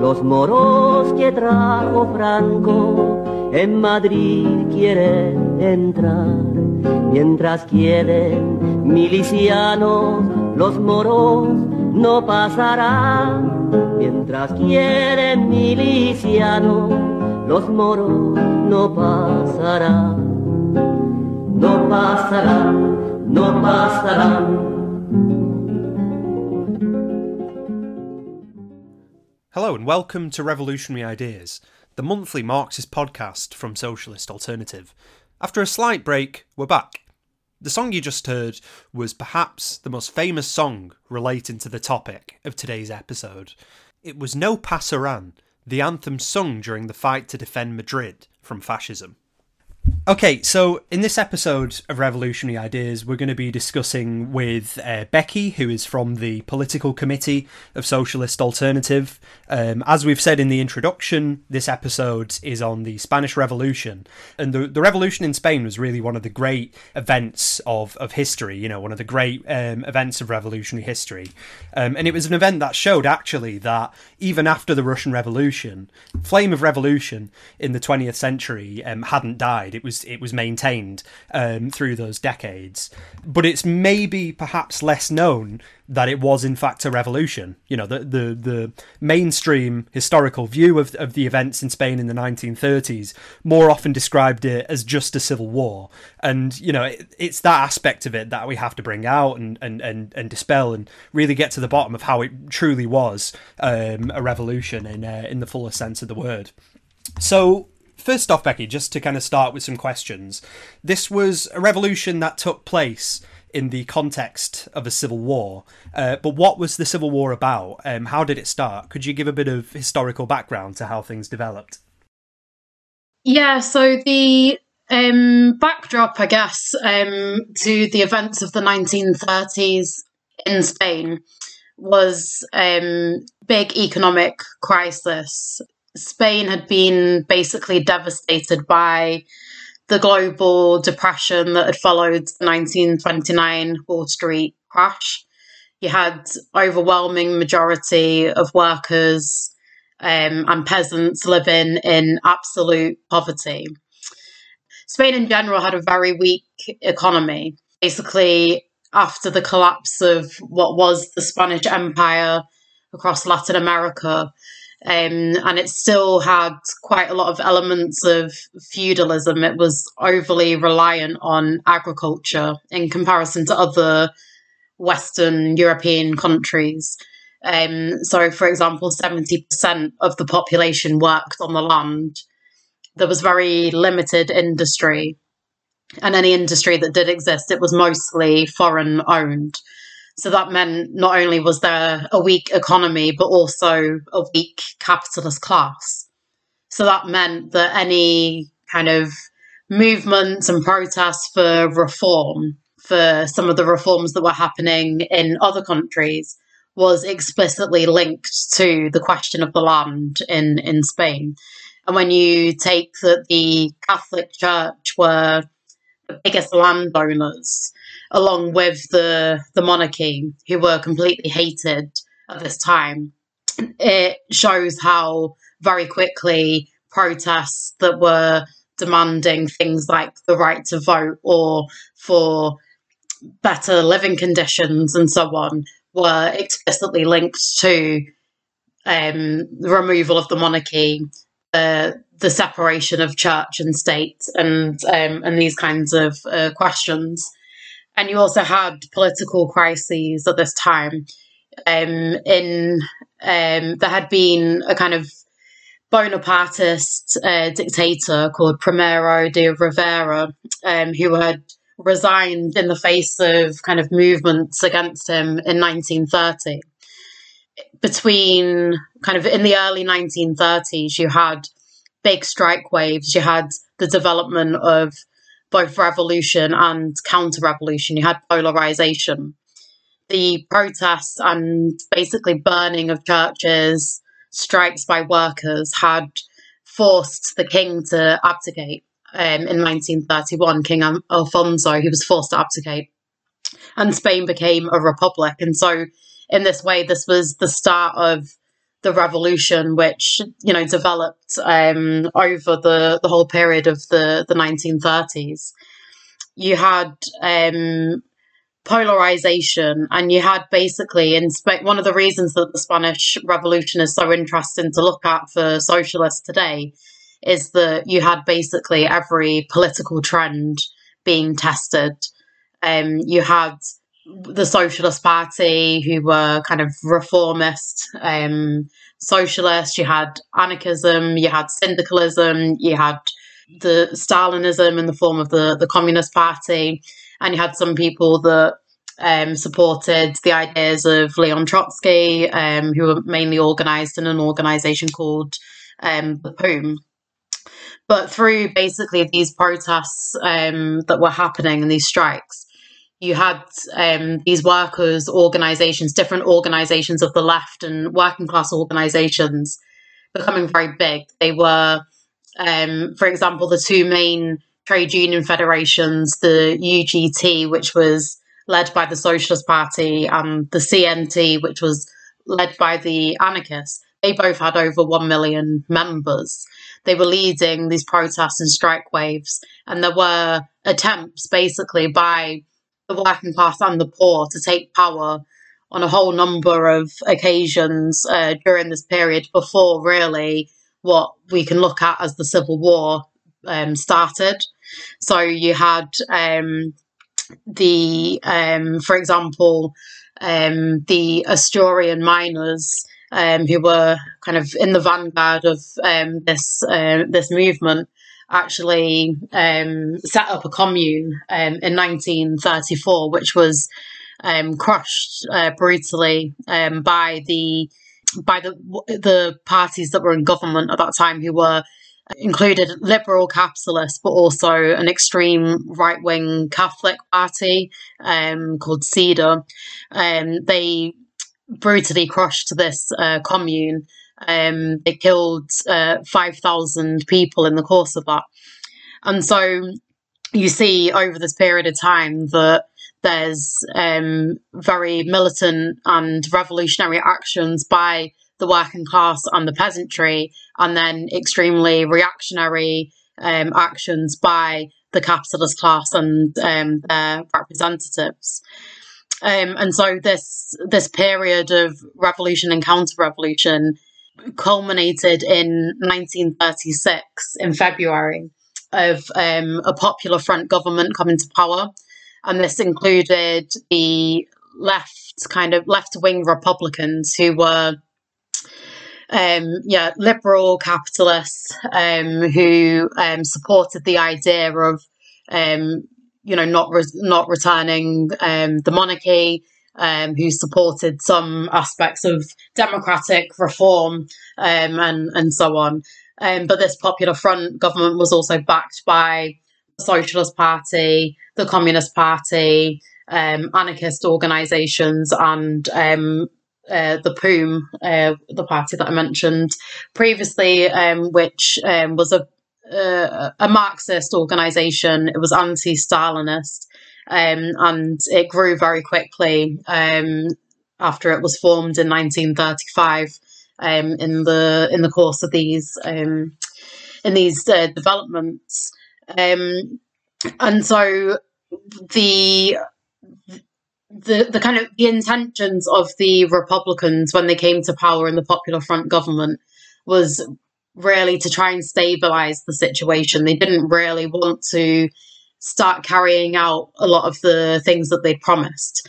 Los moros que trajo Franco en Madrid quieren entrar, mientras quieren milicianos, los moros no pasarán, mientras quieren milicianos, los moros no pasarán, no pasarán, no pasarán. Hello and welcome to Revolutionary Ideas, the monthly Marxist podcast from Socialist Alternative. After a slight break, we're back. The song you just heard was perhaps the most famous song relating to the topic of today's episode. It was No Pasaran, the anthem sung during the fight to defend Madrid from fascism. Okay, so in this episode of Revolutionary Ideas, we're going to be discussing with uh, Becky, who is from the political committee of Socialist Alternative. Um, as we've said in the introduction, this episode is on the Spanish Revolution. And the, the revolution in Spain was really one of the great events of, of history, you know, one of the great um, events of revolutionary history. Um, and it was an event that showed actually that even after the Russian Revolution, flame of revolution in the 20th century um, hadn't died it was it was maintained um, through those decades. But it's maybe perhaps less known that it was in fact a revolution. You know, the the, the mainstream historical view of, of the events in Spain in the 1930s more often described it as just a civil war. And, you know, it, it's that aspect of it that we have to bring out and, and, and, and dispel and really get to the bottom of how it truly was um, a revolution in, uh, in the fullest sense of the word. So, first off, Becky, just to kind of start with some questions. This was a revolution that took place in the context of a civil war. Uh, but what was the civil war about? Um, how did it start? Could you give a bit of historical background to how things developed? Yeah, so the um, backdrop, I guess, um, to the events of the 1930s in Spain was um, big economic crisis. Spain had been basically devastated by the global depression that had followed the 1929 Wall Street crash. You had overwhelming majority of workers um, and peasants living in absolute poverty. Spain in general had a very weak economy. Basically, after the collapse of what was the Spanish Empire across Latin America, um, and it still had quite a lot of elements of feudalism. It was overly reliant on agriculture in comparison to other Western European countries. Um, so, for example, 70% of the population worked on the land. There was very limited industry, and any industry that did exist, it was mostly foreign owned. So that meant not only was there a weak economy, but also a weak capitalist class. So that meant that any kind of movements and protests for reform, for some of the reforms that were happening in other countries, was explicitly linked to the question of the land in, in Spain. And when you take that the Catholic Church were the biggest landowners, along with the the monarchy, who were completely hated at this time. It shows how very quickly protests that were demanding things like the right to vote or for better living conditions and so on were explicitly linked to um, the removal of the monarchy, uh, the separation of church and state, and um, and these kinds of uh, questions and you also had political crises at this time. Um, in um, there had been a kind of Bonapartist uh, dictator called Primo de Rivera, um, who had resigned in the face of kind of movements against him in 1930. Between kind of in the early 1930s, you had big strike waves. You had the development of both revolution and counter revolution. You had polarization. The protests and basically burning of churches, strikes by workers had forced the king to abdicate. Um, in 1931, King Alfonso, he was forced to abdicate. and Spain became a republic. And so, in this way, this was the start of the revolution, which you know developed um, over the the whole period of the the 1930s. You had um, polarization, and you had basically in. One of the reasons that the Spanish Revolution is so interesting to look at for socialists today is that you had basically every political trend being tested. Um, you had the Socialist Party, who were kind of reformist, um, socialist. You had anarchism, you had syndicalism, you had the Stalinism in the form of the, the Communist Party, and you had some people that um, supported the ideas of Leon Trotsky, um, who were mainly organized in an organization called um, the POUM. But through basically these protests um, that were happening and these strikes, you had um, these workers' organizations, different organizations of the left and working class organizations becoming very big. They were, um, for example, the two main trade union federations, the UGT, which was led by the Socialist Party, and the CNT, which was led by the anarchists. They both had over 1 million members. They were leading these protests and strike waves, and there were attempts basically by the working class and the poor to take power on a whole number of occasions uh, during this period before really what we can look at as the Civil War um, started. So you had um, the, um, for example, um, the Asturian miners um, who were kind of in the vanguard of um, this uh, this movement actually um, set up a commune um, in 1934, which was um, crushed uh, brutally um, by the by the the parties that were in government at that time, who were included liberal capitalists, but also an extreme right wing Catholic party um, called CEDA. Um, they brutally crushed this uh, commune um, they killed uh, 5,000 people in the course of that. And so you see over this period of time that there's um, very militant and revolutionary actions by the working class and the peasantry, and then extremely reactionary um, actions by the capitalist class and um, their representatives. Um, and so this this period of revolution and counter revolution culminated in 1936 in February of um, a Popular Front government coming to power. And this included the left, kind of left wing Republicans who were, um, yeah, liberal capitalists um, who um, supported the idea of, um, you know, not re- not returning um, the monarchy, um, who supported some aspects of democratic reform um, and and so on. Um, but this Popular Front government was also backed by the Socialist Party, the Communist Party, um, anarchist organisations, and um, uh, the POUM, uh, the party that I mentioned previously, um, which was a uh, a Marxist organisation. It was anti-Stalinist, um, and it grew very quickly um, after it was formed in 1935. Um, in the in the course of these um, in these uh, developments, um, and so the the the kind of the intentions of the Republicans when they came to power in the Popular Front government was really to try and stabilize the situation. They didn't really want to start carrying out a lot of the things that they'd promised.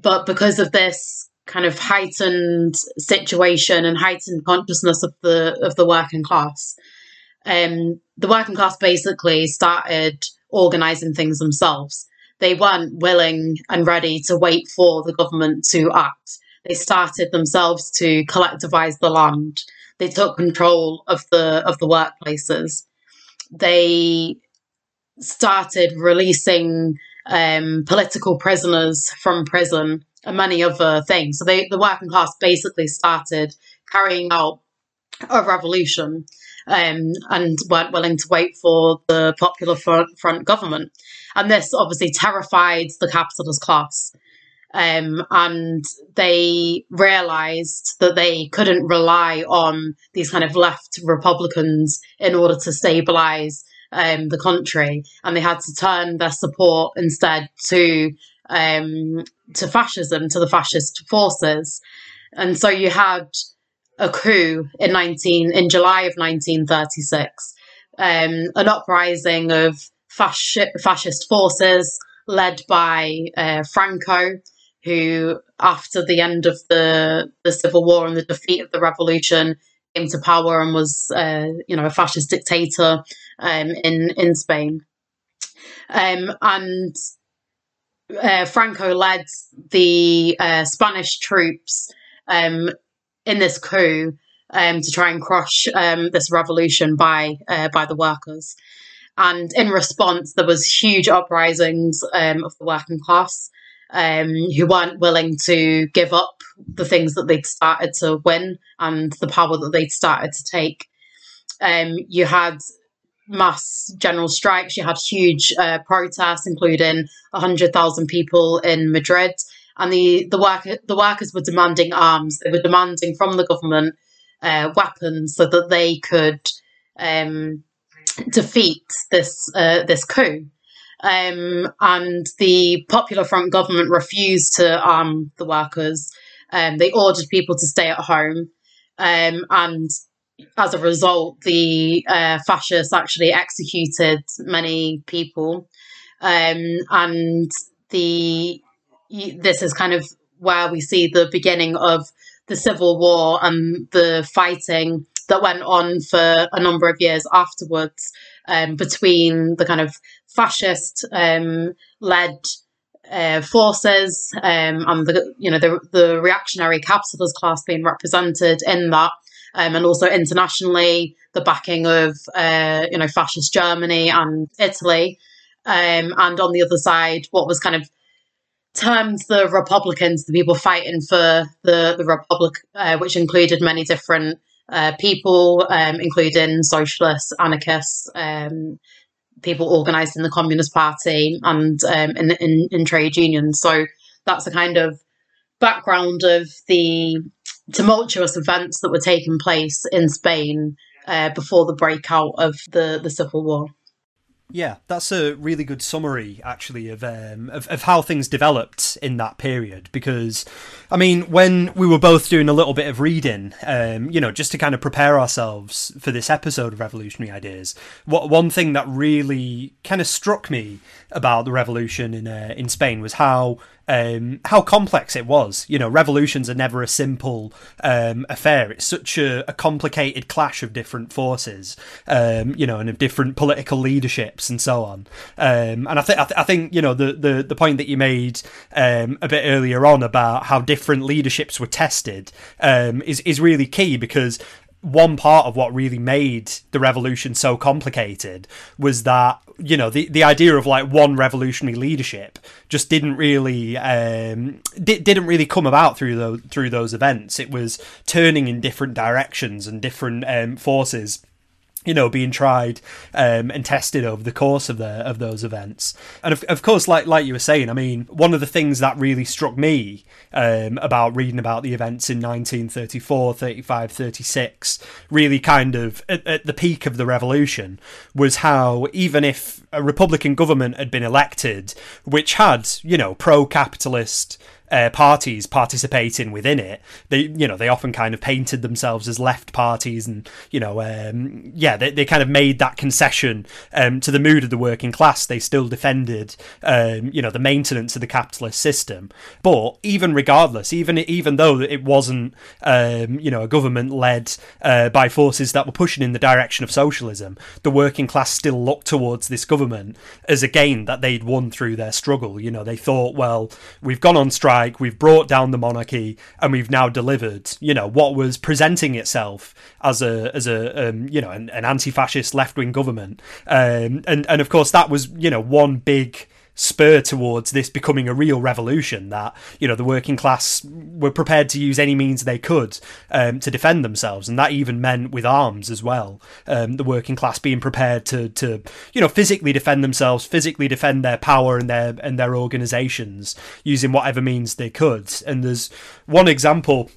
But because of this kind of heightened situation and heightened consciousness of the of the working class, um, the working class basically started organizing things themselves. They weren't willing and ready to wait for the government to act. They started themselves to collectivize the land. They took control of the of the workplaces. They started releasing um, political prisoners from prison and many other things. So they, the working class basically started carrying out a revolution. um, and weren't willing to wait for the Popular Front, front government. And this obviously terrified the capitalist class. Um, and they realized that they couldn't rely on these kind of left Republicans in order to stabilize um, the country, and they had to turn their support instead to um, to fascism, to the fascist forces, and so you had a coup in nineteen in July of nineteen thirty six, um, an uprising of fasci- fascist forces led by uh, Franco, who after the end of the the civil war and the defeat of the revolution came to power and was uh, you know a fascist dictator um, in in Spain, um, and uh, Franco led the uh, Spanish troops um, in this coup um, to try and crush um, this revolution by uh, by the workers. And in response, there was huge uprisings um, of the working class um, who weren't willing to give up the things that they'd started to win and the power that they'd started to take. Um, you had mass general strikes. You had huge uh, protests, including hundred thousand people in Madrid, and the the work the workers were demanding arms. They were demanding from the government uh, weapons so that they could um, defeat this uh, this coup. Um, and the Popular Front government refused to arm the workers. Um, they ordered people to stay at home, um, and as a result, the uh, fascists actually executed many people, um, and the this is kind of where we see the beginning of the civil war and the fighting that went on for a number of years afterwards um, between the kind of fascist um, led uh, forces um, and the you know the the reactionary capitalist class being represented in that um, and also internationally, the backing of uh, you know fascist Germany and Italy, um, and on the other side, what was kind of termed the Republicans, the people fighting for the the Republic, uh, which included many different uh, people, um, including socialists, anarchists, um, people organised in the Communist Party, and um, in, in, in trade unions. So that's a kind of background of the tumultuous events that were taking place in Spain uh, before the breakout of the, the Civil War. Yeah, that's a really good summary, actually, of, um, of of how things developed in that period. Because, I mean, when we were both doing a little bit of reading, um, you know, just to kind of prepare ourselves for this episode of Revolutionary Ideas, what one thing that really kind of struck me about the revolution in uh, in Spain was how um, how complex it was. You know, revolutions are never a simple um, affair. It's such a, a, complicated clash of different forces, um, you know, and of different political leaderships and so on. Um, and I think th- I, think you know the, the the point that you made um, a bit earlier on about how different leaderships were tested um, is is really key because one part of what really made the revolution so complicated was that you know the the idea of like one revolutionary leadership just didn't really um, di- didn't really come about through those through those events. It was turning in different directions and different um, forces you know, being tried um, and tested over the course of the of those events. And of, of course, like like you were saying, I mean, one of the things that really struck me um, about reading about the events in 1934, 35, 36, really kind of at, at the peak of the revolution, was how even if a Republican government had been elected, which had, you know, pro-capitalist uh, parties participating within it, they you know they often kind of painted themselves as left parties, and you know um, yeah they, they kind of made that concession um, to the mood of the working class. They still defended um, you know the maintenance of the capitalist system, but even regardless, even even though it wasn't um, you know a government led uh, by forces that were pushing in the direction of socialism, the working class still looked towards this government as a gain that they'd won through their struggle. You know they thought, well, we've gone on strike strike, we've brought down the monarchy, and we've now delivered, you know, what was presenting itself as a as a um, you know an, an anti-fascist left-wing government, um, and and of course that was you know one big spur towards this becoming a real revolution that you know the working class were prepared to use any means they could um, to defend themselves. And that even meant with arms as well. Um, the working class being prepared to to you know physically defend themselves physically defend their power and their and their organizations using whatever means they could. And there's one example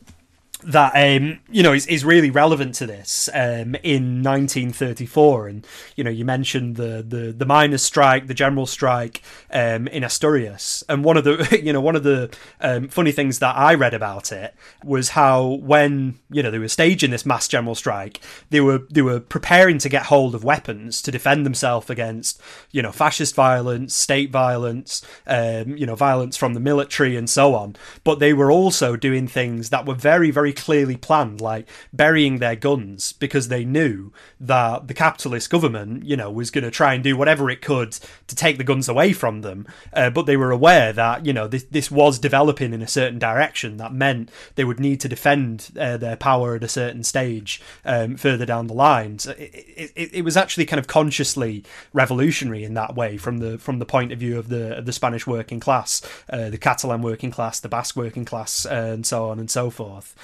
that um, you know is, is really relevant to this um, in 1934 and you know you mentioned the the, the miners strike the general strike um, in Asturias. And one of the you know one of the um, funny things that I read about it was how when you know they were staging this mass general strike they were they were preparing to get hold of weapons to defend themselves against you know fascist violence state violence um, you know violence from the military and so on. But they were also doing things that were very very very clearly planned, like burying their guns because they knew that the capitalist government, you know, was going to try and do whatever it could to take the guns away from them. Uh, but they were aware that, you know, this, this was developing in a certain direction that meant they would need to defend uh, their power at a certain stage um, further down the line. So it, it, it was actually kind of consciously revolutionary in that way from the from the point of view of the of the Spanish working class, uh, the Catalan working class, the Basque working class, uh, and so on and so forth.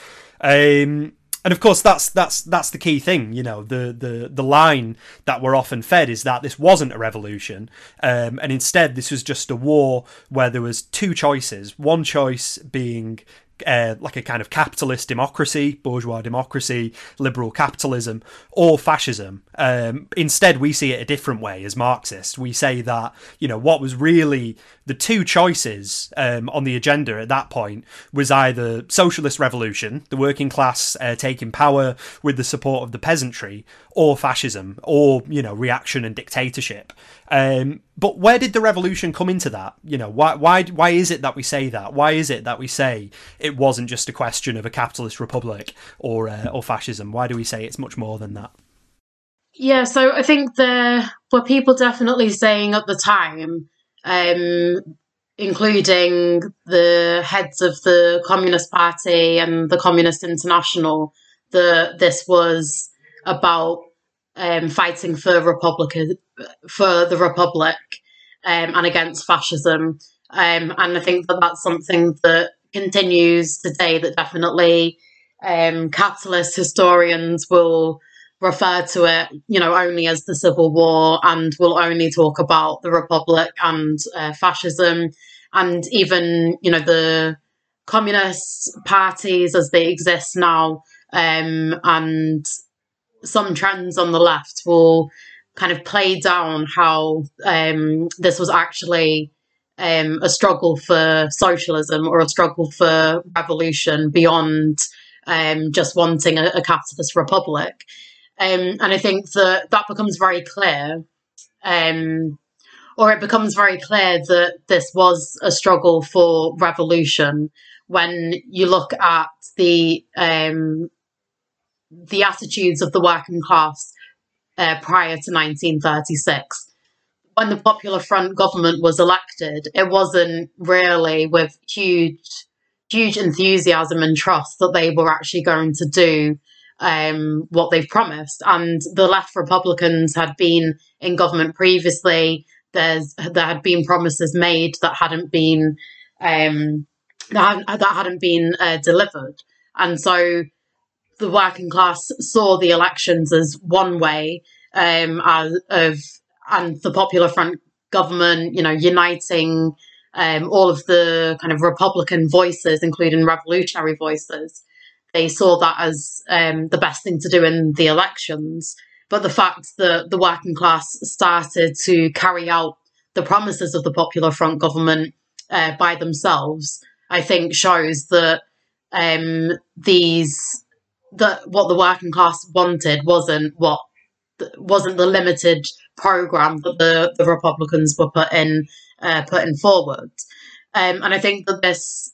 Um, and of course that's that's that's the key thing you know the the the line that we're often fed is that this wasn't a revolution. Um, and instead this was just a war where there was two choices. One choice being uh, like a kind of capitalist democracy, bourgeois democracy, liberal capitalism, or fascism. Um, instead, we see it a different way as Marxists. We say that you know what was really the two choices um, on the agenda at that point was either socialist revolution, the working class uh, taking power with the support of the peasantry, or fascism, or you know reaction and dictatorship. Um, but where did the revolution come into that? You know, why why why is it that we say that? Why is it that we say it wasn't just a question of a capitalist republic or uh, or fascism? Why do we say it's much more than that? Yeah, so I think there were people definitely saying at the time, um, including the heads of the Communist Party and the Communist International, that this was about um, fighting for Republic for the Republic um, and against fascism. Um, and I think that that's something that continues today. That definitely um, capitalist historians will refer to it, you know, only as the Civil War, and will only talk about the Republic and uh, fascism, and even you know the communist parties as they exist now, um, and some trends on the left will kind of play down how um, this was actually um, a struggle for socialism or a struggle for revolution beyond um, just wanting a, a, capitalist republic. Um, and I think that that becomes very clear, um, or it becomes very clear that this was a struggle for revolution when you look at the um, the attitudes of the working class uh, prior to 1936. When the Popular Front government was elected, it wasn't really with huge, huge enthusiasm and trust that they were actually going to do um, what they've promised. And the left Republicans had been in government previously. There's there had been promises made that hadn't been um, that, that hadn't been uh, delivered, and so the working class saw the elections as one way um, as, of and the Popular Front government, you know, uniting um, all of the kind of Republican voices, including revolutionary voices. They saw that as um, the best thing to do in the elections. But the fact that the working class started to carry out the promises of the Popular Front government uh, by themselves, I think shows that um, these that what the working class wanted wasn't what wasn't the limited program that the, the Republicans were putting uh, putting forward. Um, and I think that this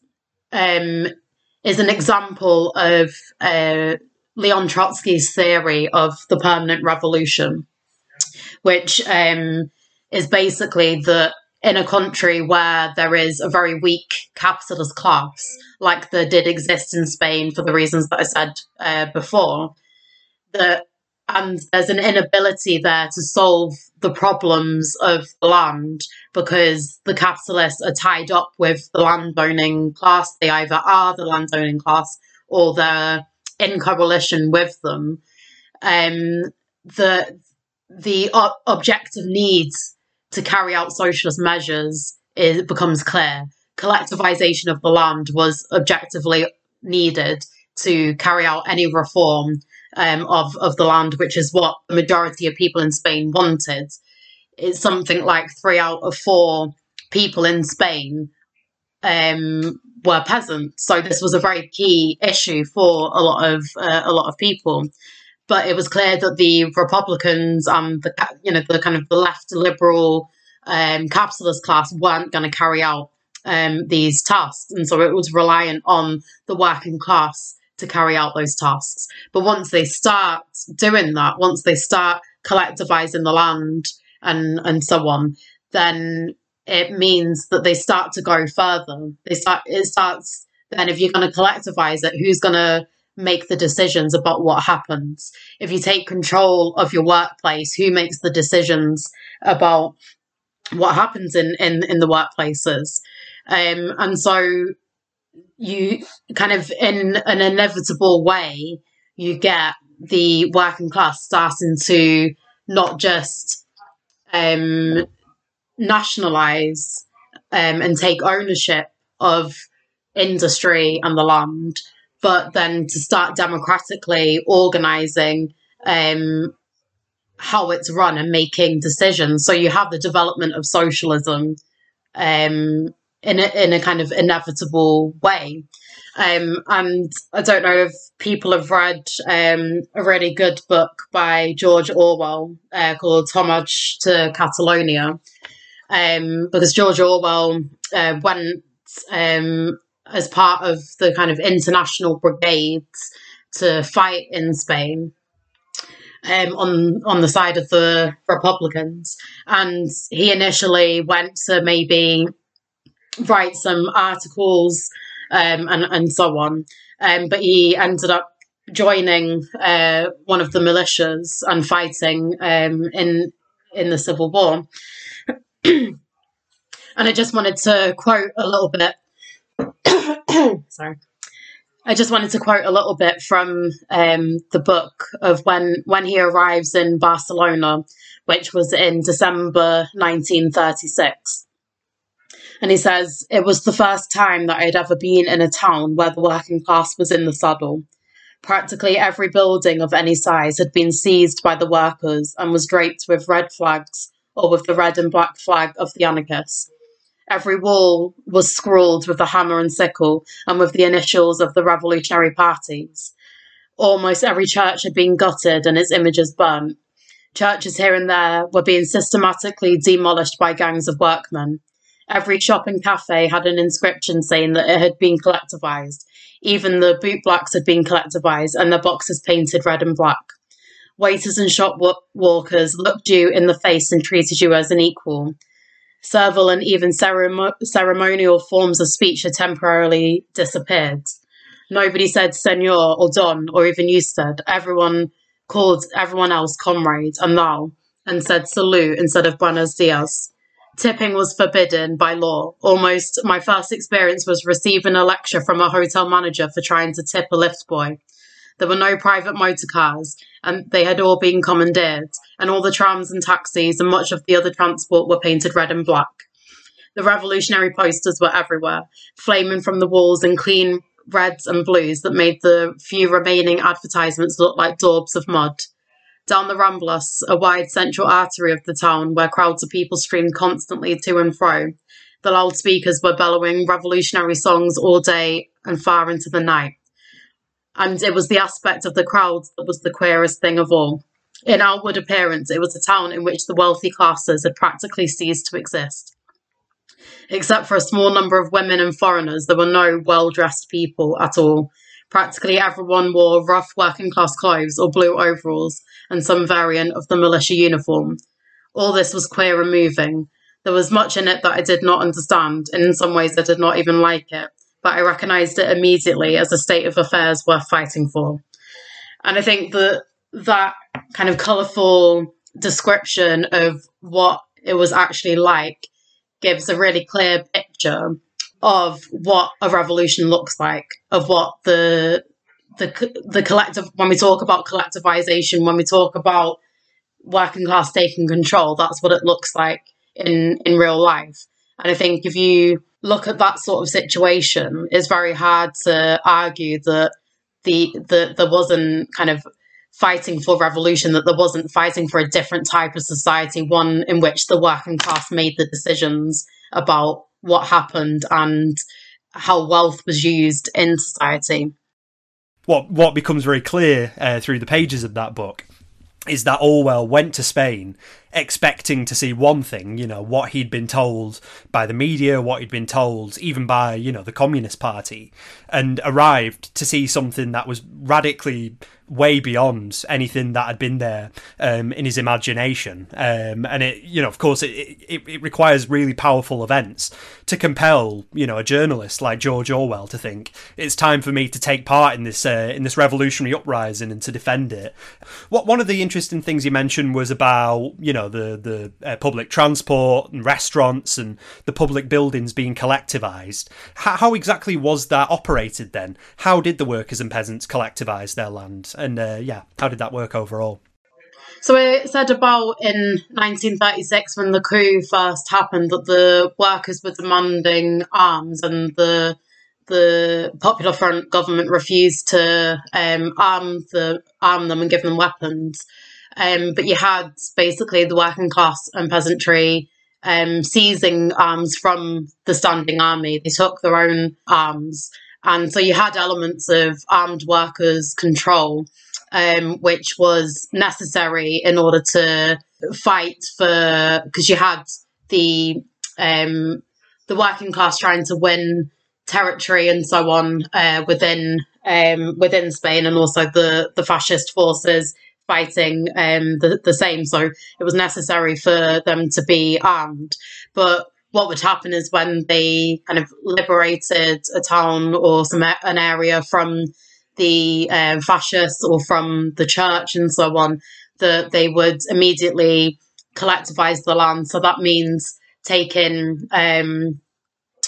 um, is an example of uh, Leon Trotsky's theory of the permanent revolution, which um, is basically that in a country where there is a very weak capitalist class, like there did exist in Spain for the reasons that I said uh, before, that and there's an inability there to solve the problems of the land because the capitalists are tied up with the landowning class. They either are the landowning class or they're in coalition with them. Um, the the objective needs to carry out socialist measures it becomes clear. Collectivization of the land was objectively needed to carry out any reform um, of of the land, which is what the majority of people in Spain wanted. It's something like three out of four people in Spain um, were peasants, so this was a very key issue for a lot of uh, a lot of people. But it was clear that the Republicans and the you know the kind of the left liberal um, capitalist class weren't going to carry out um, these tasks, and so it was reliant on the working class to carry out those tasks. But once they start doing that, once they start collectivizing the land and and so on, then it means that they start to go further. They start it starts then if you're going to collectivize it, who's going to make the decisions about what happens? If you take control of your workplace, who makes the decisions about what happens in in, in the workplaces? Um, and so you kind of in an inevitable way you get the working class starting to not just um, nationalize um, and take ownership of industry and the land, but then to start democratically organizing um, how it's run and making decisions. So you have the development of socialism um, in a, in a kind of inevitable way. Um, and I don't know if people have read um, a really good book by George Orwell uh, called Homage to Catalonia, um, because George Orwell uh, went um, as part of the kind of international brigades to fight in Spain. Um, on on the side of the Republicans, and he initially went to maybe write some articles um, and and so on. Um, but he ended up joining uh, one of the militias and fighting um, in in the Civil War. and I just wanted to quote a little bit. sorry. I just wanted to quote a little bit from um, the book of when when he arrives in Barcelona, which was in December 1936. And he says, It was the first time that I'd ever been in a town where the working class was in the saddle. Practically every building of any size had been seized by the workers and was draped with red flags or with the red and black flag of the anarchists. Every wall was scrawled with the hammer and sickle and with the initials of the revolutionary parties. Almost every church had been gutted and its images burnt. Churches here and there were being systematically demolished by gangs of workmen. Every shop and cafe had an inscription saying that it had been collectivized. Even the bootblacks had been collectivized and their boxes painted red and black. Waiters and shop walkers looked you in the face and treated you as an equal. Servile and even ceremo- ceremonial forms of speech had temporarily disappeared. Nobody said senor or don or even usted. Everyone called everyone else comrade and thou and said salud instead of buenos dias. Tipping was forbidden by law. Almost my first experience was receiving a lecture from a hotel manager for trying to tip a lift boy. There were no private motor cars, and they had all been commandeered, and all the trams and taxis and much of the other transport were painted red and black. The revolutionary posters were everywhere, flaming from the walls in clean reds and blues that made the few remaining advertisements look like daubs of mud. Down the Ramblas, a wide central artery of the town where crowds of people streamed constantly to and fro, the loudspeakers were bellowing revolutionary songs all day and far into the night. And it was the aspect of the crowds that was the queerest thing of all. In outward appearance, it was a town in which the wealthy classes had practically ceased to exist. Except for a small number of women and foreigners, there were no well dressed people at all. Practically everyone wore rough working class clothes or blue overalls, and some variant of the militia uniform. All this was queer and moving. There was much in it that I did not understand, and in some ways I did not even like it, but I recognised it immediately as a state of affairs worth fighting for. And I think that that kind of colourful description of what it was actually like gives a really clear picture of what a revolution looks like, of what the the the collective when we talk about collectivization, when we talk about working class taking control, that's what it looks like in in real life. And I think if you look at that sort of situation, it's very hard to argue that the that there wasn't kind of fighting for revolution, that there wasn't fighting for a different type of society, one in which the working class made the decisions about what happened and how wealth was used in society. What what becomes very clear uh, through the pages of that book is that Orwell went to Spain expecting to see one thing, you know, what he'd been told by the media, what he'd been told even by, you know, the Communist Party, and arrived to see something that was radically way beyond anything that had been there um, in his imagination. Um, and it, you know, of course, it, it, it requires really powerful events to compel, you know, a journalist like George Orwell to think it's time for me to take part in this uh, in this revolutionary uprising and to defend it. What one of the interesting things you mentioned was about, you know, the the uh, public transport and restaurants and the public buildings being collectivized. How, how exactly was that operated then? How did the workers and peasants collectivize their land? And uh, yeah, how did that work overall? So it said about in 1936 when the coup first happened that the workers were demanding arms and the the Popular Front government refused to um, arm the arm them and give them weapons. Um, but you had basically the working class and peasantry um, seizing arms from the standing army. They took their own arms and so you had elements of armed workers' control, um, which was necessary in order to fight for, because you had the um, the working class trying to win territory and so on uh, within um, within Spain, and also the the fascist forces fighting um, the, the same. So it was necessary for them to be armed. But what would happen is when they kind of liberated a town or some an area from the uh, fascists or from the church and so on, that they would immediately collectivize the land. So that means taking, um,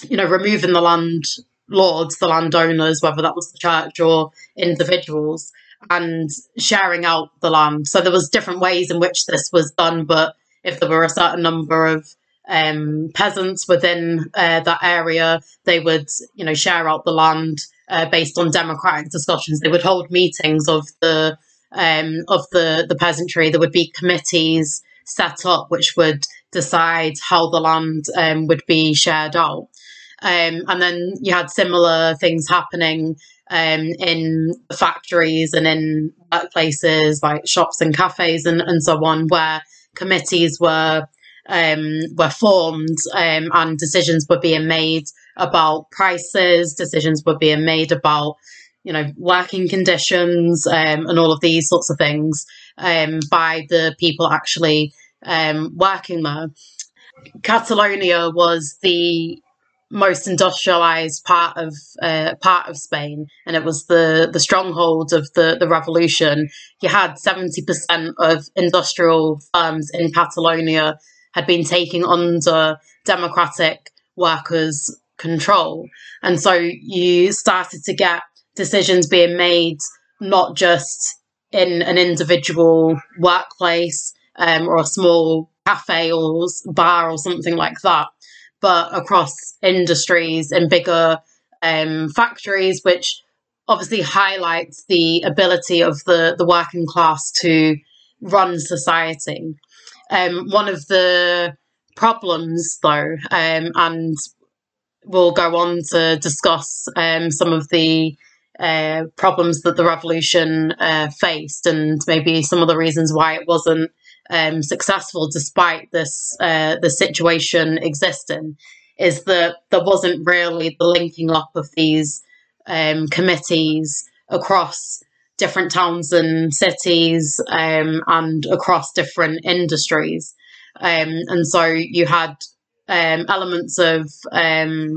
you know, removing the land lords, the landowners, whether that was the church or individuals, and sharing out the land. So there was different ways in which this was done, but if there were a certain number of um, peasants within uh, that area. They would, you know, share out the land uh, based on democratic discussions. They would hold meetings of the um, of the the peasantry. There would be committees set up which would decide how the land um, would be shared out. Um, and then you had similar things happening um, in factories and in workplaces like shops and cafes and, and so on, where committees were um, were formed um, and decisions were being made about prices, decisions were being made about, you know, working conditions um, and all of these sorts of things um, by the people actually um, working there. Catalonia was the most industrialized part of uh, part of Spain, and it was the the stronghold of the the revolution. You had seventy percent of industrial firms in Catalonia had been taken under democratic workers' control. And so you started to get decisions being made not just in an individual workplace um, or a small cafe or bar or something like that, but across industries and bigger um, factories, which obviously highlights the ability of the, the working class to run society. Um, one of the problems, though, um, and we'll go on to discuss um, some of the uh, problems that the revolution uh, faced and maybe some of the reasons why it wasn't um, successful despite this uh, the situation existing is that there wasn't really the linking up of these um, committees across different towns and cities um, and across different industries. Um, and so you had um, elements of um,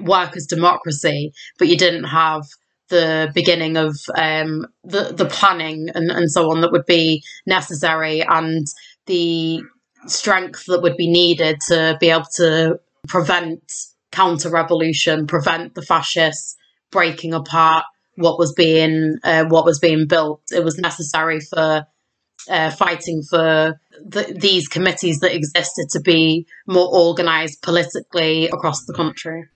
workers' democracy, but you didn't have the beginning of um, the the planning and, and so on that would be necessary and the strength that would be needed to be able to prevent counter revolution, prevent the fascists breaking apart what was being uh, what was being built. It was necessary for uh, fighting for the, these committees that existed to be more organised politically across the country.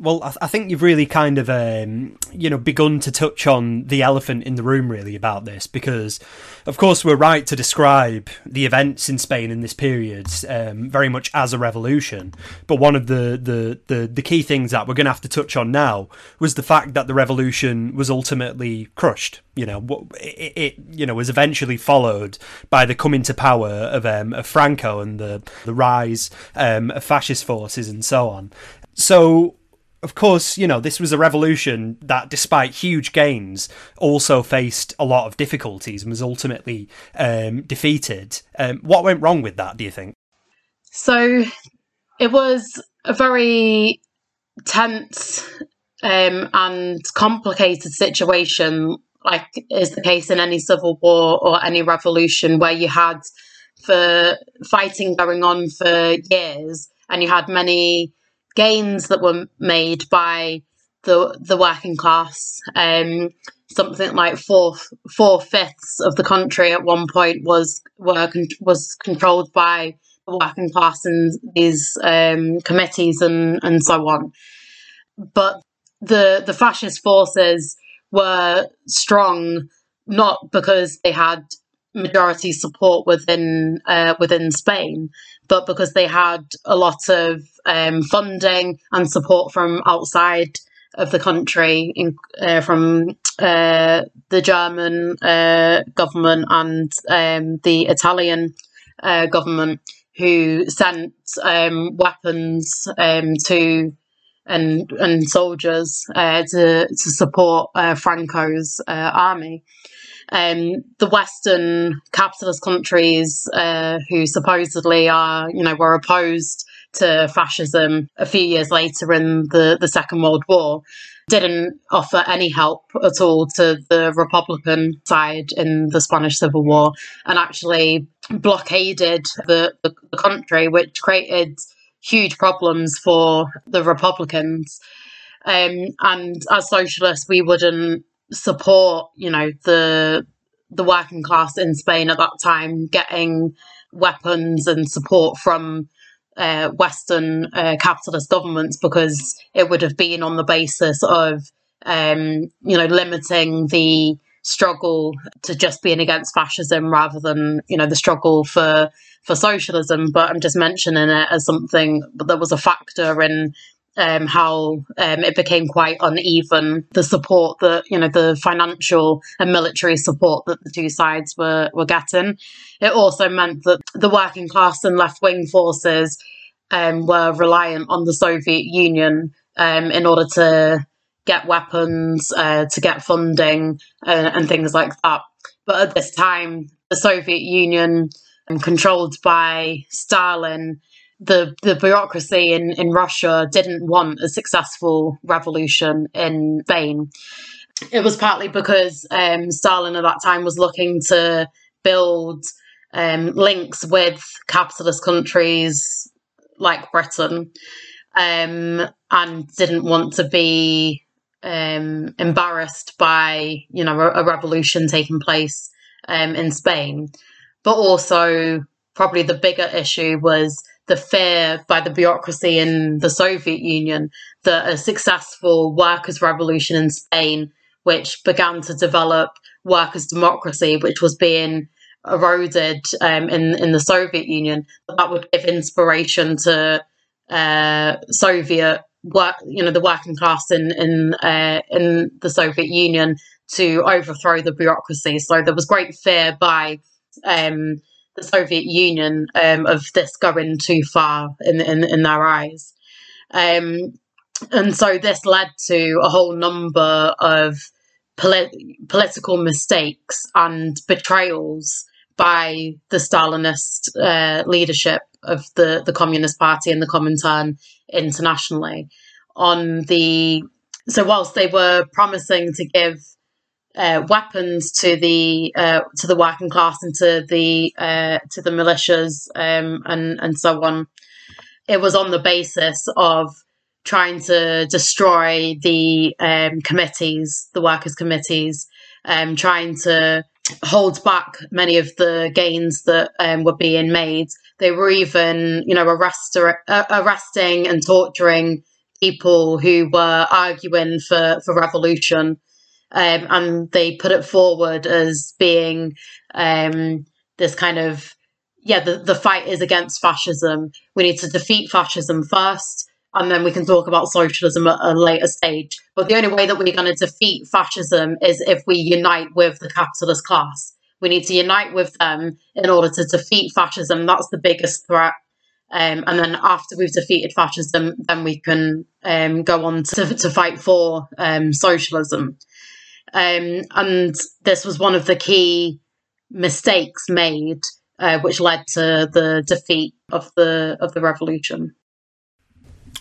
Well, I, th- I, think you've really kind of, um, you know, begun to touch on the elephant in the room, really, about this, because, of course, we're right to describe the events in Spain in this period um, very much as a revolution. But one of the, the, the, the key things that we're going to have to touch on now was the fact that the revolution was ultimately crushed. You know, it, it you know was eventually followed by the coming to power of, um, of Franco and the the rise um, of fascist forces and so on. So of course, you know, this was a revolution that, despite huge gains, also faced a lot of difficulties and was ultimately um, defeated. Um, what went wrong with that, do you think? So it was a very tense um, and complicated situation, like is the case in any civil war or any revolution, where you had for fighting going on for years and you had many gains that were made by the the working class. Um, something like four four fifths of the country at one point was were was controlled by the working class and these um, committees and and so on. But the the fascist forces were strong not because they had majority support within uh, within Spain, but because they had a lot of um, funding and support from outside of the country, in, uh, from uh, the German uh, government and um, the Italian uh, government, who sent um, weapons um, to and and soldiers uh, to to support Franco's army um, the Western capitalist countries uh, who supposedly are, you know, were opposed to fascism a few years later in the, the Second World War didn't offer any help at all to the Republican side in the Spanish Civil War and actually blockaded the, the, the country, which created huge problems for the Republicans. Um, and as socialists, we wouldn't support, you know, the the working class in Spain at that time getting weapons and support from uh, Western uh, capitalist governments because it would have been on the basis of, um, you know, limiting the struggle to just being against fascism rather than, you know, the struggle for for socialism. But I'm just mentioning it as something that was a factor in um, how um, it became quite uneven. The support that you know, the financial and military support that the two sides were were getting. It also meant that the working class and left wing forces um, were reliant on the Soviet Union um, in order to get weapons, uh, to get funding, uh, and things like that. But at this time, the Soviet Union, um, controlled by Stalin, the the bureaucracy in, in Russia didn't want a successful revolution in Spain. It was partly because um, Stalin at that time was looking to build um, links with capitalist countries like Britain um, and didn't want to be um, embarrassed by you know a, a revolution taking place um, in Spain. But also, probably the bigger issue was the fear by the bureaucracy in the Soviet Union that a successful workers' revolution in Spain, which began to develop workers' democracy, which was being eroded um, in in the Soviet Union, that would give inspiration to uh, Soviet work, you know, the working class in in uh, in the Soviet Union to overthrow the bureaucracy. So there was great fear by um, the Soviet Union um, of this going too far in in, in their eyes. Um, and so this led to a whole number of polit- political mistakes and betrayals by the Stalinist uh, leadership of the, the Communist Party and the Comintern internationally. On the so whilst they were promising to give uh, weapons to the uh, to the working class and to the uh, to the militias um, and and so on, it was on the basis of trying to destroy the um, committees, the workers' committees, um, trying to hold back many of the gains that um, were being made. They were even, you know, arrest, uh, arresting and torturing people who were arguing for, for revolution. Um, and they put it forward as being um, this kind of, yeah, the, the fight is against fascism. We need to defeat fascism first and then we can talk about socialism at a later stage. But the only way that we're going to defeat fascism is if we unite with the capitalist class. We need to unite with them in order to defeat fascism. That's the biggest threat. Um, and then after we've defeated fascism, then we can um, go on to, to fight for um, socialism. Um, and this was one of the key mistakes made, uh, which led to the defeat of the of the revolution.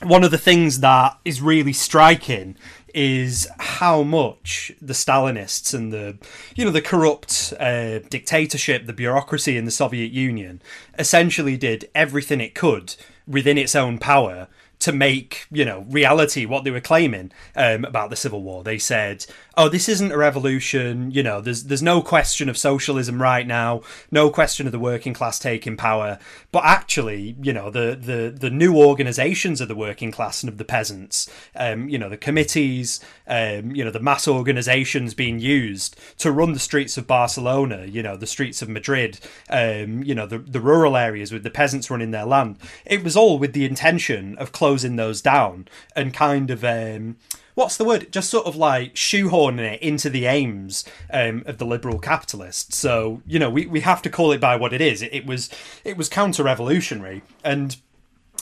One of the things that is really striking is how much the Stalinists and the you know the corrupt uh, dictatorship, the bureaucracy in the Soviet Union essentially did everything it could within its own power to make you know reality what they were claiming um, about the civil war. They said, "Oh, this isn't a revolution. You know, there's there's no question of socialism right now, no question of the working class taking power. But actually, you know, the the the new organisations of the working class and of the peasants, um, you know, the committees, um, you know, the mass organisations being used to run the streets of Barcelona, you know, the streets of Madrid, um, you know, the the rural areas with the peasants running their land. It was all with the intention of closing those down and kind of um, what's the word? Just sort of like shoehorning it into the aims um, of the liberal capitalists. So you know, we, we have to call it by what it is. It, it was it was counter revolutionary and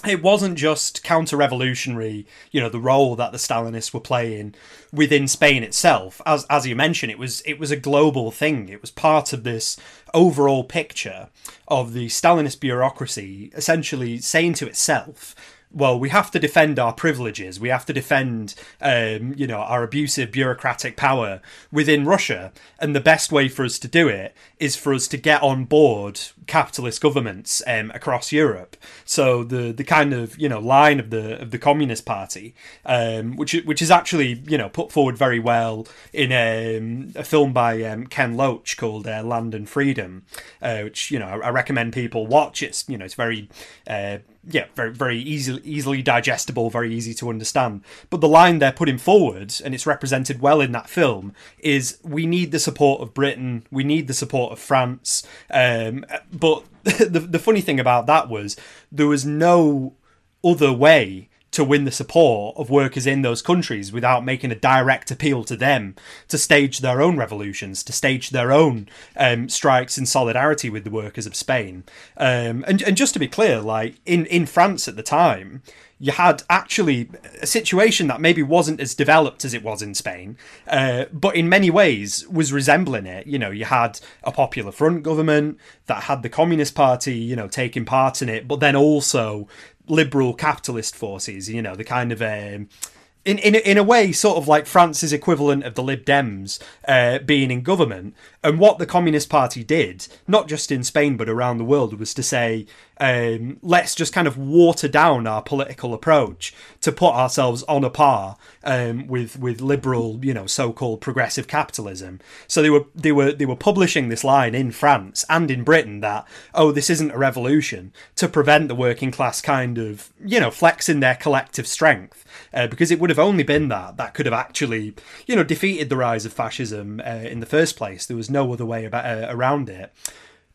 it wasn't just counter-revolutionary, you know, the role that the Stalinists were playing within Spain itself. As as you mentioned, it was it was a global thing. It was part of this overall picture of the Stalinist bureaucracy essentially saying to itself, well, we have to defend our privileges. We have to defend, um, you know, our abusive bureaucratic power within Russia. And the best way for us to do it is for us to get on board capitalist governments um, across Europe. So the the kind of you know line of the of the Communist Party, um, which which is actually you know put forward very well in um, a film by um, Ken Loach called uh, Land and Freedom, uh, which you know I, I, recommend people watch. It's you know it's very uh, yeah, very very easily easily digestible, very easy to understand. But the line they're putting forward, and it's represented well in that film, is we need the support of Britain, we need the support of France. Um, but the the funny thing about that was there was no other way to win the support of workers in those countries without making a direct appeal to them to stage their own revolutions, to stage their own um, strikes in solidarity with the workers of Spain. Um, and, and just to be clear, like in, in France at the time, you had actually a situation that maybe wasn't as developed as it was in Spain, uh, but in many ways was resembling it. You know, you had a Popular Front government that had the Communist Party, you know, taking part in it, but then also liberal capitalist forces. You know, the kind of um, in in in a way, sort of like France's equivalent of the Lib Dems uh, being in government. And what the Communist Party did, not just in Spain but around the world, was to say, um, let's just kind of water down our political approach to put ourselves on a par um, with with liberal, you know, so-called progressive capitalism. So they were they were they were publishing this line in France and in Britain that oh, this isn't a revolution to prevent the working class kind of you know flexing their collective strength uh, because it would have only been that that could have actually you know defeated the rise of fascism uh, in the first place. There was no other way about, uh, around it.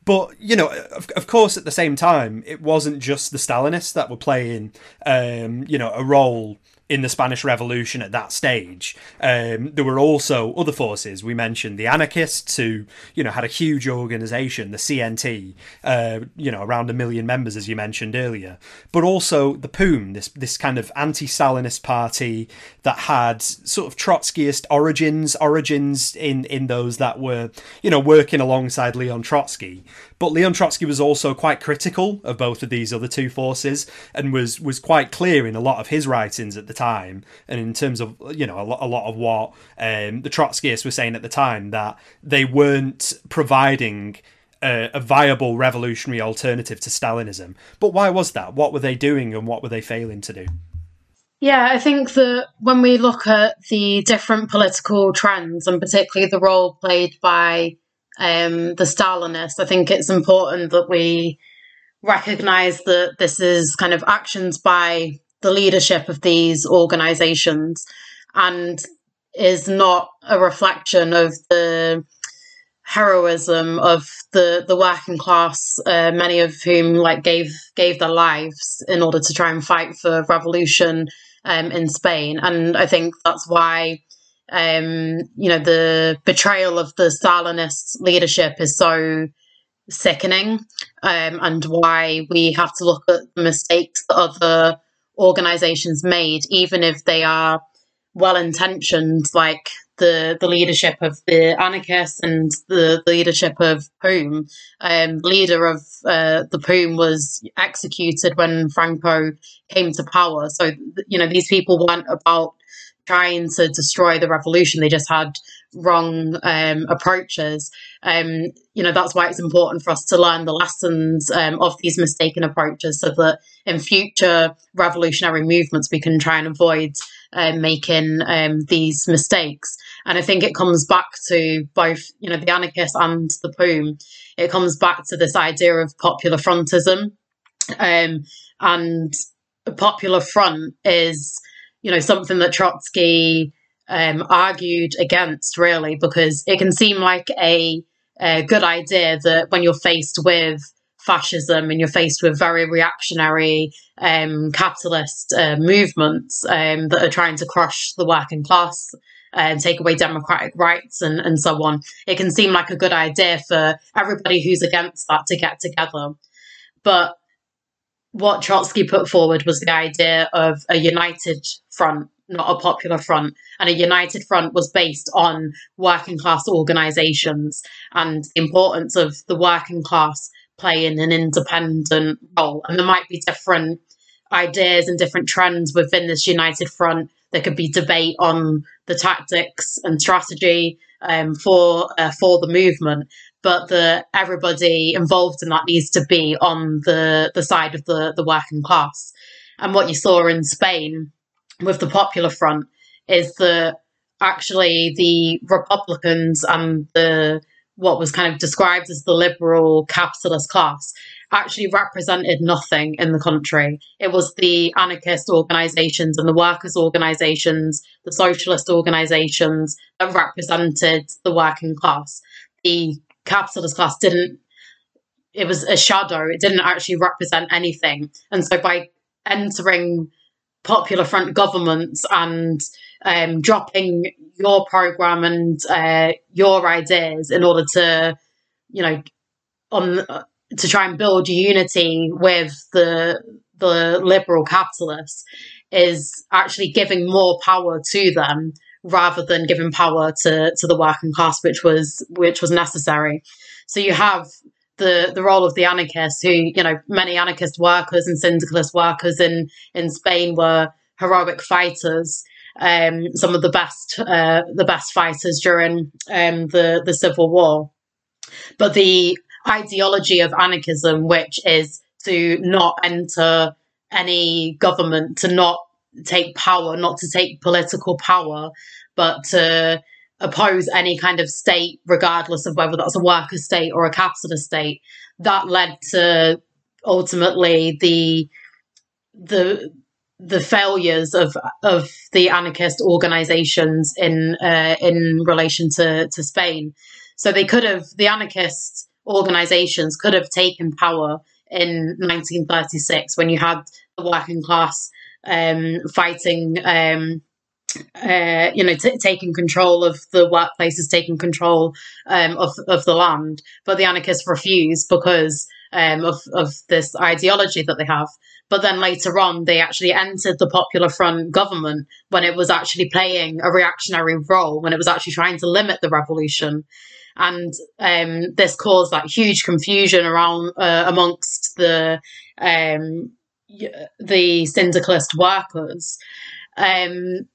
But you know, of, of course, at the same time, it wasn't just the Stalinists that were playing, um, you know, a role in the Spanish Revolution at that stage. Um, there were also other forces. We mentioned the anarchists, who you know had a huge organisation, the CNT, uh, you know around a million members, as you mentioned earlier. But also the POUM, this this kind of anti-Stalinist party that had sort of Trotskyist origins, origins in in those that were you know working alongside Leon Trotsky. But Leon Trotsky was also quite critical of both of these other two forces, and was was quite clear in a lot of his writings at the time and in terms of you know a lot, a lot of what um, the Trotskyists were saying at the time that they weren't providing a, a, viable revolutionary alternative to Stalinism. But why was that? What were they doing, and what were they failing to do? Yeah, I think that when we look at the different political trends, and particularly the role played by um, the Stalinists, I think it's important that we recognize that this is kind of actions by the leadership of these organizations and is not a reflection of the heroism of the the working class, uh, many of whom like gave gave their lives in order to try and fight for revolution um, in Spain, and I think that's why um, you know the betrayal of the Stalinist leadership is so sickening, um, and why we have to look at the mistakes that other organizations made, even if they are well intentioned, like the the leadership of the anarchists and the, the leadership of POUM. Um, leader of uh, the POUM was executed when Franco came to power. So you know these people weren't about trying to destroy the revolution. They just had wrong um, approaches. Um, you know, that's why it's important for us to learn the lessons um, of these mistaken approaches so that in future revolutionary movements we can try and avoid uh, making um, these mistakes. And I think it comes back to both, you know, the anarchists and the POUM. It comes back to this idea of popular frontism. Um, and a popular front is, you know, something that Trotsky um, argued against, really, because it can seem like a, a good idea that when you're faced with fascism and you're faced with very reactionary um, capitalist uh, movements um, that are trying to crush the working class and take away democratic rights and, and so on, it can seem like a good idea for everybody who's against that to get together. But what Trotsky put forward was the idea of a united front, not a popular front. And a united front was based on working class organizations and the importance of the working class playing an independent role. And there might be different ideas and different trends within this united front. There could be debate on the tactics and strategy um, for uh, for the movement, but the everybody involved in that needs to be on the the side of the the working class. And what you saw in Spain with the Popular Front is that actually the Republicans and the what was kind of described as the liberal capitalist class actually represented nothing in the country. It was the anarchist organizations and the workers' organizations, the socialist organizations that represented the working class. The capitalist class didn't, it was a shadow, it didn't actually represent anything. And so by entering Popular Front governments and um, dropping your program and uh, your ideas in order to, you know, on uh, to try and build unity with the the liberal capitalists is actually giving more power to them rather than giving power to, to the working class, which was which was necessary. So you have the the role of the anarchists, who you know many anarchist workers and syndicalist workers in in Spain were heroic fighters. Um, some of the best uh, the best fighters during um, the the Civil War, but the ideology of anarchism, which is to not enter any government, to not take power, not to take political power, but to oppose any kind of state, regardless of whether that's a worker state or a capitalist state. That led to ultimately the the the failures of of the anarchist organizations in uh, in relation to to Spain. So they could have the anarchist organizations could have taken power in 1936 when you had the working class um, fighting. Um, uh, you know, t- taking control of the workplaces, taking control um, of of the land, but the anarchists refuse because um, of of this ideology that they have. But then later on, they actually entered the Popular Front government when it was actually playing a reactionary role, when it was actually trying to limit the revolution. And um, this caused like huge confusion around uh, amongst the um, the syndicalist workers. Um,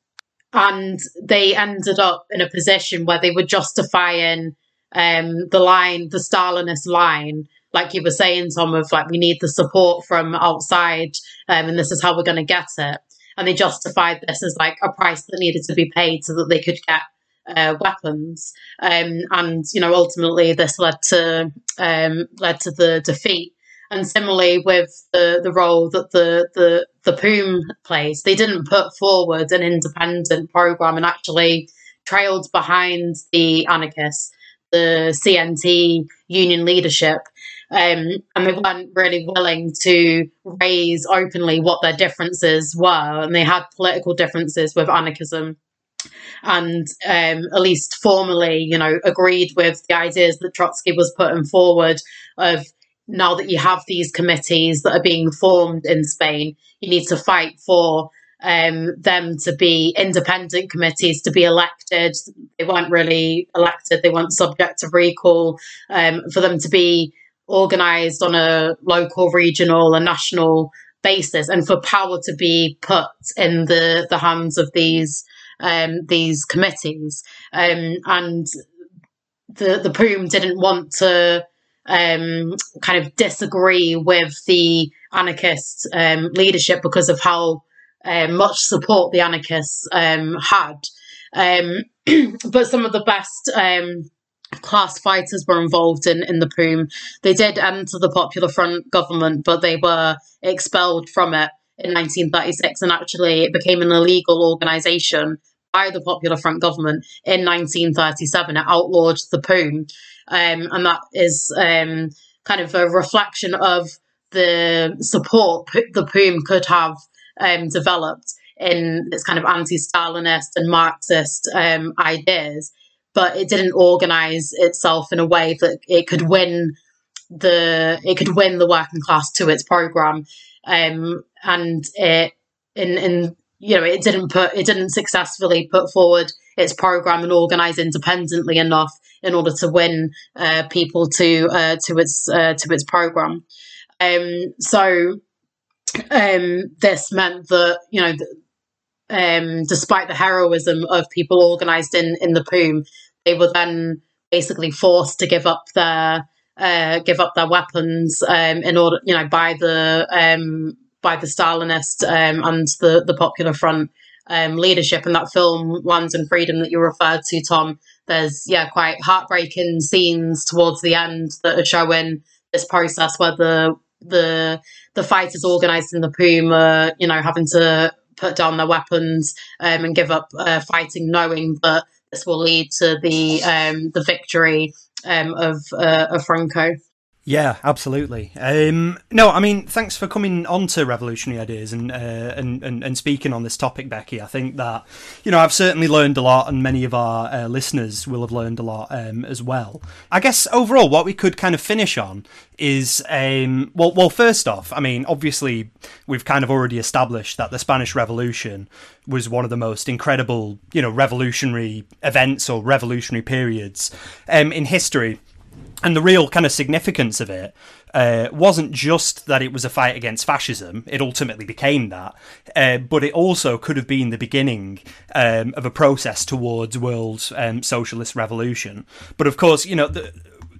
and they ended up in a position where they were justifying um, the line, the Stalinist line, like you were saying, Tom, of like we need the support from outside, um, and this is how we're going to get it. And they justified this as like a price that needed to be paid so that they could get uh, weapons. Um, and you know, ultimately, this led to um, led to the defeat. And similarly with the, the role that the, the the POUM plays, they didn't put forward an independent program and actually trailed behind the anarchists, the CNT union leadership, um, and they weren't really willing to raise openly what their differences were, and they had political differences with anarchism and um, at least formally, you know, agreed with the ideas that Trotsky was putting forward of now that you have these committees that are being formed in Spain, you need to fight for um, them to be independent committees to be elected. They weren't really elected, they weren't subject to recall. Um, for them to be organised on a local, regional, and national basis, and for power to be put in the, the hands of these um, these committees. Um, and the the POUM didn't want to um, kind of disagree with the anarchist um, leadership because of how uh, much support the anarchists um, had. Um, but some of the best um, class fighters were involved in, in the POUM. They did enter the Popular Front government, but they were expelled from it in 1936, and actually it became an illegal organisation by the Popular Front government in 1937. It outlawed the POUM, um, and that is um, kind of a reflection of the support the POUM could have um, developed in its kind of anti-Stalinist and Marxist um, ideas, but it didn't organize itself in a way that it could win the it could win the working class to its program, um, and it in in you know it didn't put it didn't successfully put forward its program and organize independently enough in order to win uh, people to uh, to its uh, to its program. Um, so um, this meant that you know, um, despite the heroism of people organized in in the POUM, they were then basically forced to give up their uh, give up their weapons um, in order, you know, by the um, by the Stalinist um, and the the Popular Front um, leadership. And that film, Lands and Freedom, that you referred to, Tom, there's yeah quite heartbreaking scenes towards the end that are showing this process where the the the fighters organised in the POUM, you know having to put down their weapons um, and give up uh, fighting, knowing that this will lead to the um, the victory um, of uh, of Franco. Yeah, absolutely. Um, no, I mean, thanks for coming on to Revolutionary Ideas and, uh, and, and and speaking on this topic, Becky. I think that you know I've certainly learned a lot, and many of our uh, listeners will have learned a lot um, as well. I guess overall, what we could kind of finish on is um, well, well, first off, I mean, obviously we've kind of already established that the Spanish Revolution was one of the most incredible, you know, revolutionary events or revolutionary periods um, in history and the real kind of significance of it uh, wasn't just that it was a fight against fascism, it ultimately became that, uh, but it also could have been the beginning um, of a process towards world um, socialist revolution. But of course, you know, the,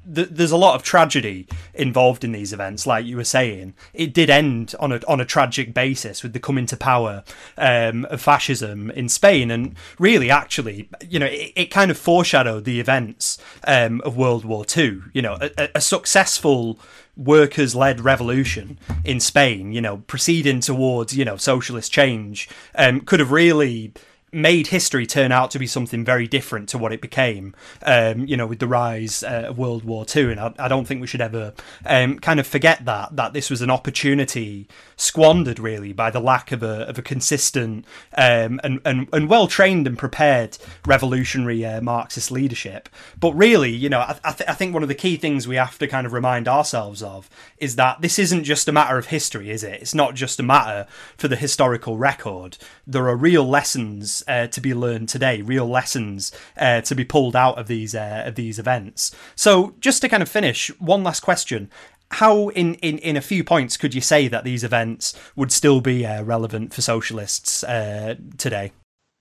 there's a lot of tragedy involved in these events, like you were saying. It did end on a on a tragic basis with the coming to power um, of fascism in Spain, and really, actually, you know, it, it kind of foreshadowed the events um, of World War Two. You know, a, a successful workers led revolution in Spain, you know, proceeding towards, you know, socialist change, um, could have really made history turn out to be something very different to what it became, um, you know, with the rise uh, of World War II. And I, I, don't think we should ever um, kind of forget that, that this was an opportunity squandered really by the lack of a, of a consistent um, and, and, and well trained and prepared revolutionary uh, Marxist leadership. But really, you know, I, th- I think one of the key things we have to kind of remind ourselves of is that this isn't just a matter of history, is it? It's not just a matter for the historical record. There are real lessons uh, to be learned today, real lessons uh, to be pulled out of these uh, of these events. So, just to kind of finish, one last question: how in, in, in a few points could you say that these events would still be uh, relevant for socialists uh, today?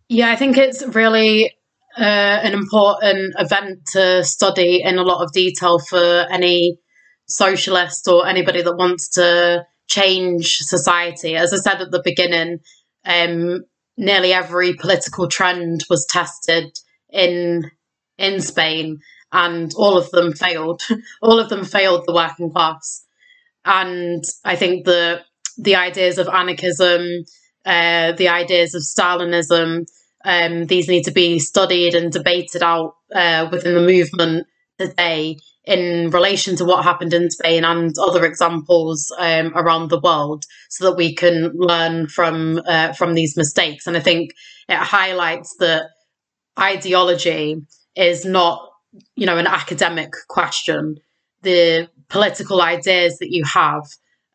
Yeah, I think it's really uh, an important event to study in a lot of detail for any socialist or anybody that wants to change society. As I said at the beginning, um, nearly every political trend was tested in in Spain, and all of them failed. all of them failed the working class, and I think the the ideas of anarchism, uh, the ideas of Stalinism, um, these need to be studied and debated out uh, within the movement today in relation to what happened in Spain and other examples um, around the world, so that we can learn from uh, from these mistakes. And I think it highlights that ideology is not, you know, an academic question. The political ideas that you have,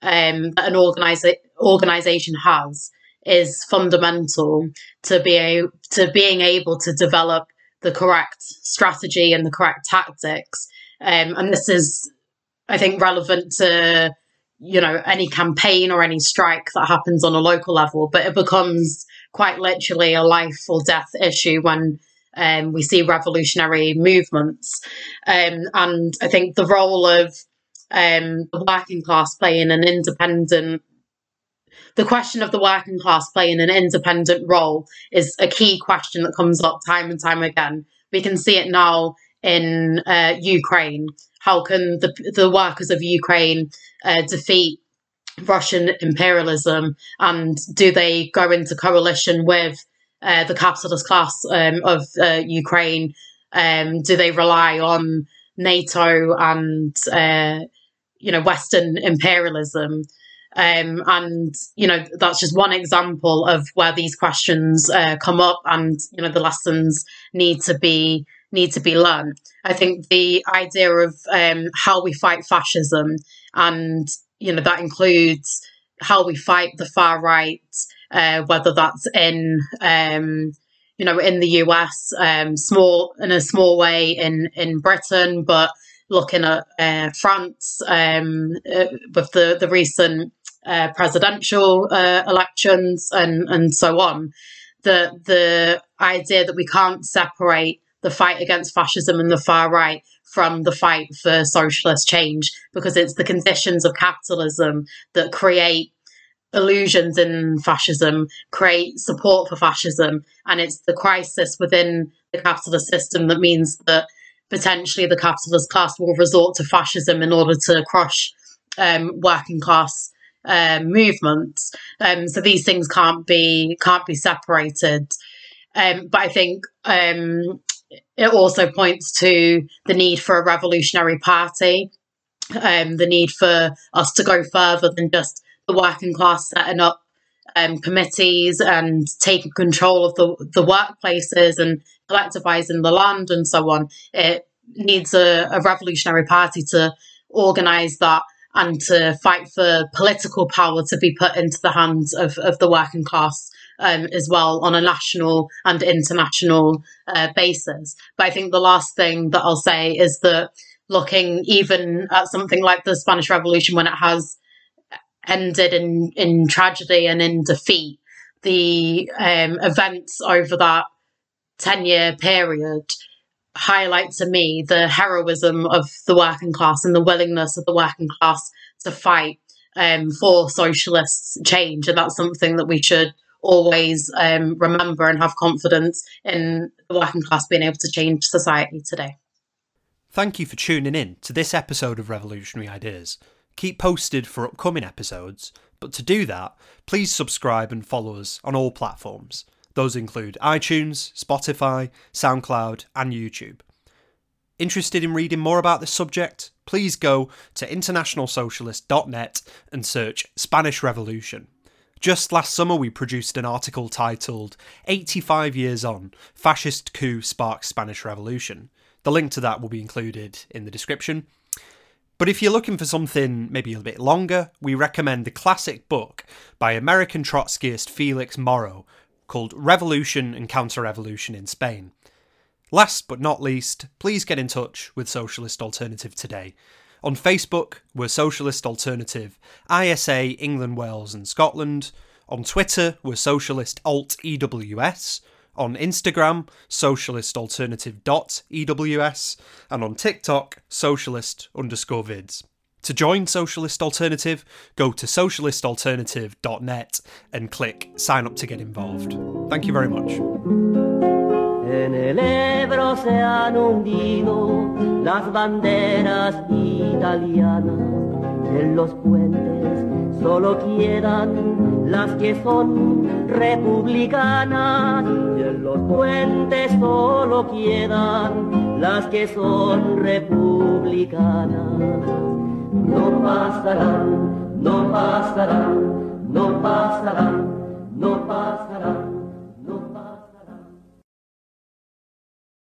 um, that an organiza- organization has, is fundamental to be a, to being able to develop the correct strategy and the correct tactics. Um, and this is, I think, relevant to you know any campaign or any strike that happens on a local level, but it becomes quite literally a life or death issue when um, we see revolutionary movements. Um, and I think the role of um, the working class playing an independent the question of the working class playing an independent role is a key question that comes up time and time again. We can see it now in uh, Ukraine. How can the the workers of Ukraine uh, defeat Russian imperialism, and do they go into coalition with uh, the capitalist class um, of uh, Ukraine? Um, do they rely on NATO and uh, you know Western imperialism? Um, and you know that's just one example of where these questions uh, come up, and you know the lessons need to be need to be learned. I think the idea of um, how we fight fascism, and you know that includes how we fight the far right, uh, whether that's in um, you know in the US, um, small in a small way in in Britain, but looking at uh, France um, uh, with the the recent uh, presidential uh, elections and and so on. The the idea that we can't separate the fight against fascism and the far right from the fight for socialist change because it's the conditions of capitalism that create illusions in fascism, create support for fascism, and it's the crisis within the capitalist system that means that potentially the capitalist class will resort to fascism in order to crush um, working class um, movements. Um, so these things can't be can't be separated. Um, but I think um, it also points to the need for a revolutionary party, um, the need for us to go further than just the working class setting up um, committees and taking control of the, the workplaces and collectivizing the land and so on. It needs a, a revolutionary party to organize that and to fight for political power to be put into the hands of, of the working class um, as well on a national and international uh, basis. But I think the last thing that I'll say is that looking even at something like the Spanish Revolution when it has ended in, in tragedy and in defeat, the um, events over that 10 year period highlight to me the heroism of the working class and the willingness of the working class to fight um, for socialist change. And that's something that we should always um, remember and have confidence in the working class being able to change society today. Thank you for tuning in to this episode of Revolutionary Ideas. Keep posted for upcoming episodes, but to do that, please subscribe and follow us on all platforms. Those include iTunes, Spotify, SoundCloud, and YouTube. Interested in reading more about this subject? Please go to internationalsocialist.net and search Spanish Revolution. Just last summer, we produced an article titled 85 Years On Fascist Coup Sparks Spanish Revolution. The link to that will be included in the description. But if you're looking for something maybe a bit longer, we recommend the classic book by American Trotskyist Felix Morrow called Revolution and Counter Revolution in Spain. Last but not least, please get in touch with Socialist Alternative today. On Facebook, we're Socialist Alternative, ISA, England, Wales, and Scotland. On Twitter, we're Socialist Alt EWS. On Instagram, Socialist Alternative dot EWS. And on TikTok, Socialist underscore vids. To join Socialist Alternative, go to socialistalternative.net and click sign up to get involved. Thank you very much. En el Ebro se han hundido las banderas italianas. En los puentes solo quedan las que son republicanas. Y en los puentes solo quedan las que son republicanas. No pasarán, no pasarán, no pasarán, no pasarán.